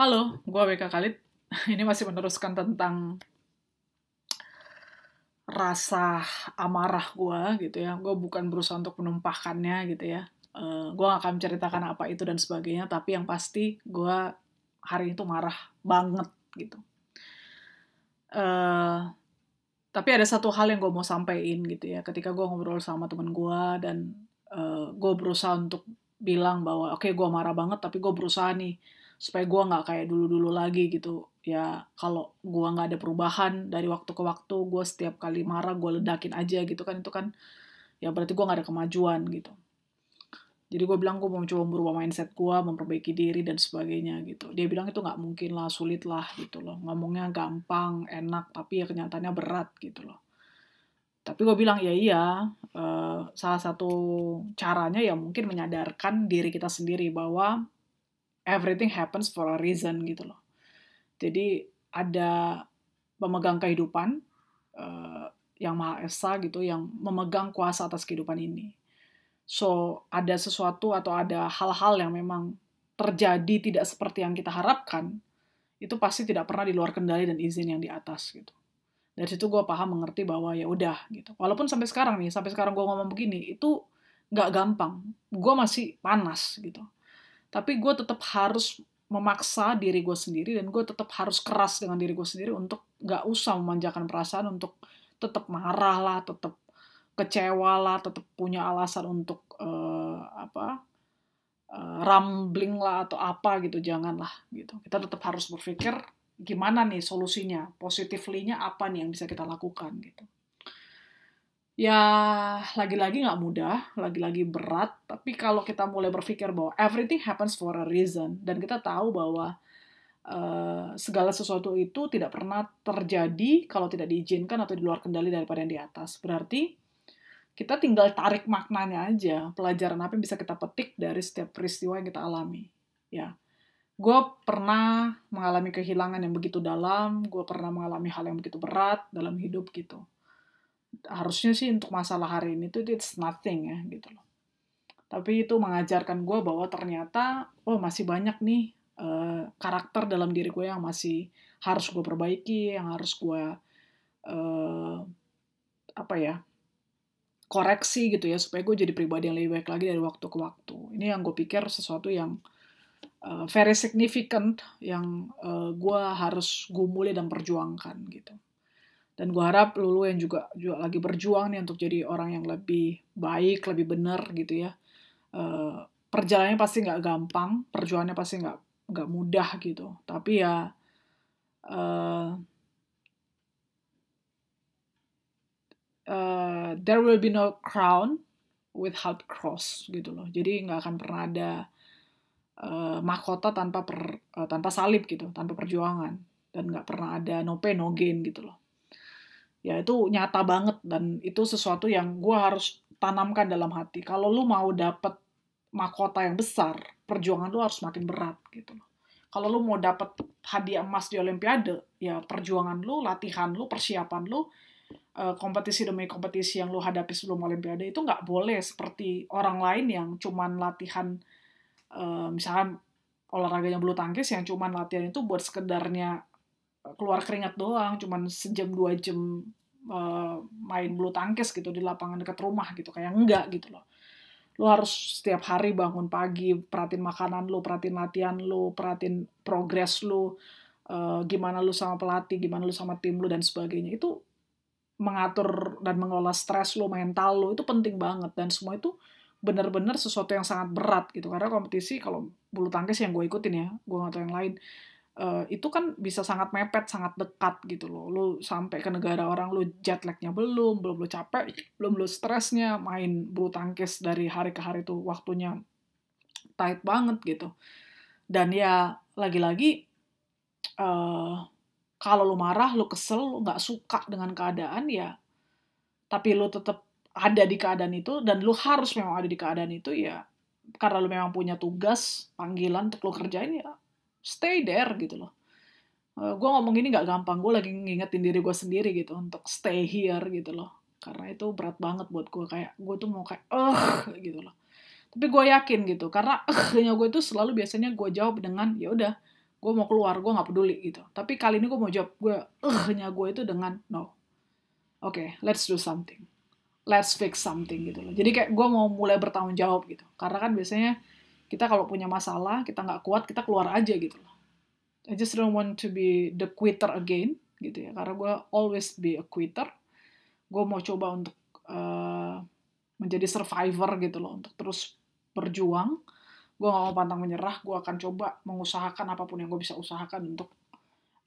Halo, gue BK Khalid. Ini masih meneruskan tentang rasa amarah gue gitu ya. Gue bukan berusaha untuk menumpahkannya gitu ya. Uh, gue gak akan menceritakan apa itu dan sebagainya, tapi yang pasti gue hari itu marah banget gitu. Uh, tapi ada satu hal yang gue mau sampaikan gitu ya. Ketika gue ngobrol sama temen gue dan uh, gue berusaha untuk bilang bahwa oke okay, gue marah banget, tapi gue berusaha nih supaya gue nggak kayak dulu-dulu lagi gitu. Ya kalau gue nggak ada perubahan dari waktu ke waktu gue setiap kali marah gue ledakin aja gitu kan itu kan ya berarti gue nggak ada kemajuan gitu. Jadi gue bilang gue mau coba berubah mindset gue memperbaiki diri dan sebagainya gitu. Dia bilang itu nggak mungkin lah sulit lah gitu loh. Ngomongnya gampang enak tapi ya kenyataannya berat gitu loh. Tapi gue bilang ya iya uh, salah satu caranya ya mungkin menyadarkan diri kita sendiri bahwa everything happens for a reason gitu loh. Jadi ada pemegang kehidupan uh, yang maha esa gitu yang memegang kuasa atas kehidupan ini. So ada sesuatu atau ada hal-hal yang memang terjadi tidak seperti yang kita harapkan, itu pasti tidak pernah di luar kendali dan izin yang di atas gitu. Dari situ gue paham mengerti bahwa ya udah gitu. Walaupun sampai sekarang nih, sampai sekarang gue ngomong begini, itu nggak gampang. Gue masih panas gitu tapi gue tetap harus memaksa diri gue sendiri dan gue tetap harus keras dengan diri gue sendiri untuk gak usah memanjakan perasaan untuk tetap marah lah, tetap kecewa lah, tetap punya alasan untuk uh, apa uh, rambling lah atau apa gitu, janganlah gitu. Kita tetap harus berpikir gimana nih solusinya, positifly-nya apa nih yang bisa kita lakukan gitu ya lagi-lagi nggak mudah, lagi-lagi berat. Tapi kalau kita mulai berpikir bahwa everything happens for a reason dan kita tahu bahwa uh, segala sesuatu itu tidak pernah terjadi kalau tidak diizinkan atau di luar kendali daripada yang di atas. Berarti kita tinggal tarik maknanya aja, pelajaran apa yang bisa kita petik dari setiap peristiwa yang kita alami. Ya, gue pernah mengalami kehilangan yang begitu dalam, gue pernah mengalami hal yang begitu berat dalam hidup gitu harusnya sih untuk masalah hari ini tuh it's nothing ya gitu loh. Tapi itu mengajarkan gue bahwa ternyata oh masih banyak nih uh, karakter dalam diri gue yang masih harus gue perbaiki, yang harus gue uh, apa ya koreksi gitu ya supaya gue jadi pribadi yang lebih baik lagi dari waktu ke waktu. Ini yang gue pikir sesuatu yang uh, very significant yang uh, gue harus gumuli dan perjuangkan gitu dan gue harap lulu yang juga juga lagi berjuang nih untuk jadi orang yang lebih baik lebih benar gitu ya. Uh, perjalanannya pasti nggak gampang perjuangannya pasti nggak nggak mudah gitu. Tapi ya uh, uh, there will be no crown without cross gitu loh. Jadi nggak akan pernah ada uh, mahkota tanpa per, uh, tanpa salib gitu tanpa perjuangan. Dan nggak pernah ada no pain no gain gitu loh ya itu nyata banget dan itu sesuatu yang gue harus tanamkan dalam hati. Kalau lu mau dapet mahkota yang besar perjuangan lu harus makin berat gitu loh. Kalau lu mau dapet hadiah emas di olimpiade ya perjuangan lu latihan lu persiapan lu eh, kompetisi demi kompetisi yang lu hadapi sebelum olimpiade itu nggak boleh seperti orang lain yang cuman latihan uh, misalkan olahraganya bulu tangkis yang cuman latihan itu buat sekedarnya keluar keringat doang, cuman sejam dua jam uh, main bulu tangkis gitu di lapangan dekat rumah gitu, kayak enggak gitu loh. Lu harus setiap hari bangun pagi, perhatiin makanan lu, perhatiin latihan lu, perhatiin progres lu, uh, gimana lu sama pelatih, gimana lu sama tim lu dan sebagainya. Itu mengatur dan mengelola stres lu, mental lu itu penting banget dan semua itu benar-benar sesuatu yang sangat berat gitu karena kompetisi kalau bulu tangkis yang gue ikutin ya gue gak tau yang lain uh, itu kan bisa sangat mepet, sangat dekat gitu loh. Lu sampai ke negara orang lu jet lagnya belum, belum lu capek, belum lu stresnya, main bulu tangkis dari hari ke hari tuh waktunya tight banget gitu. Dan ya lagi-lagi uh, kalau lu marah, lu kesel, lu nggak suka dengan keadaan ya, tapi lu tetap ada di keadaan itu dan lu harus memang ada di keadaan itu ya karena lu memang punya tugas panggilan untuk lu kerjain ya stay there gitu loh. Uh, eh, gue ngomong ini gak gampang, gue lagi ngingetin diri gue sendiri gitu untuk stay here gitu loh. Karena itu berat banget buat gue kayak gue tuh mau kayak uh gitu loh. Tapi gue yakin gitu karena uh gue itu selalu biasanya gue jawab dengan ya udah gue mau keluar gue nggak peduli gitu tapi kali ini gue mau jawab gue eh-nya gue itu dengan no oke okay, let's do something let's fix something gitu loh jadi kayak gue mau mulai bertanggung jawab gitu karena kan biasanya kita kalau punya masalah kita nggak kuat kita keluar aja gitu loh. I just don't want to be the quitter again gitu ya. Karena gue always be a quitter. Gue mau coba untuk uh, menjadi survivor gitu loh untuk terus berjuang. Gue gak mau pantang menyerah gue akan coba mengusahakan apa pun yang gue bisa usahakan untuk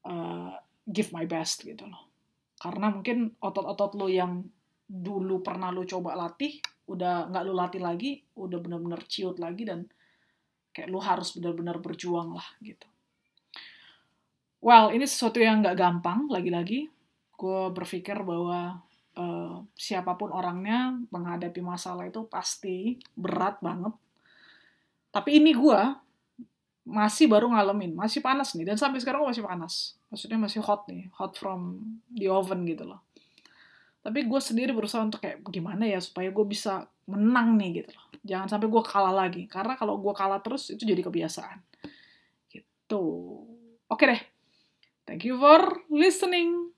uh, give my best gitu loh. Karena mungkin otot-otot lo yang dulu pernah lo coba latih udah nggak lo latih lagi udah bener-bener ciut lagi dan kayak lo harus benar-benar berjuang lah gitu well ini sesuatu yang nggak gampang lagi-lagi gue berpikir bahwa uh, siapa pun orangnya menghadapi masalah itu pasti berat banget tapi ini gue masih baru ngalamin, masih panas nih. Dan sampai sekarang gue masih panas. Maksudnya masih hot nih, hot from the oven gitu loh. Tapi gue sendiri berusaha untuk kayak gimana ya supaya gue bisa menang nih gitu loh. Jangan sampai gue kalah lagi. Karena kalau gue kalah terus itu jadi kebiasaan. Gitu. Oke deh. Thank you for listening.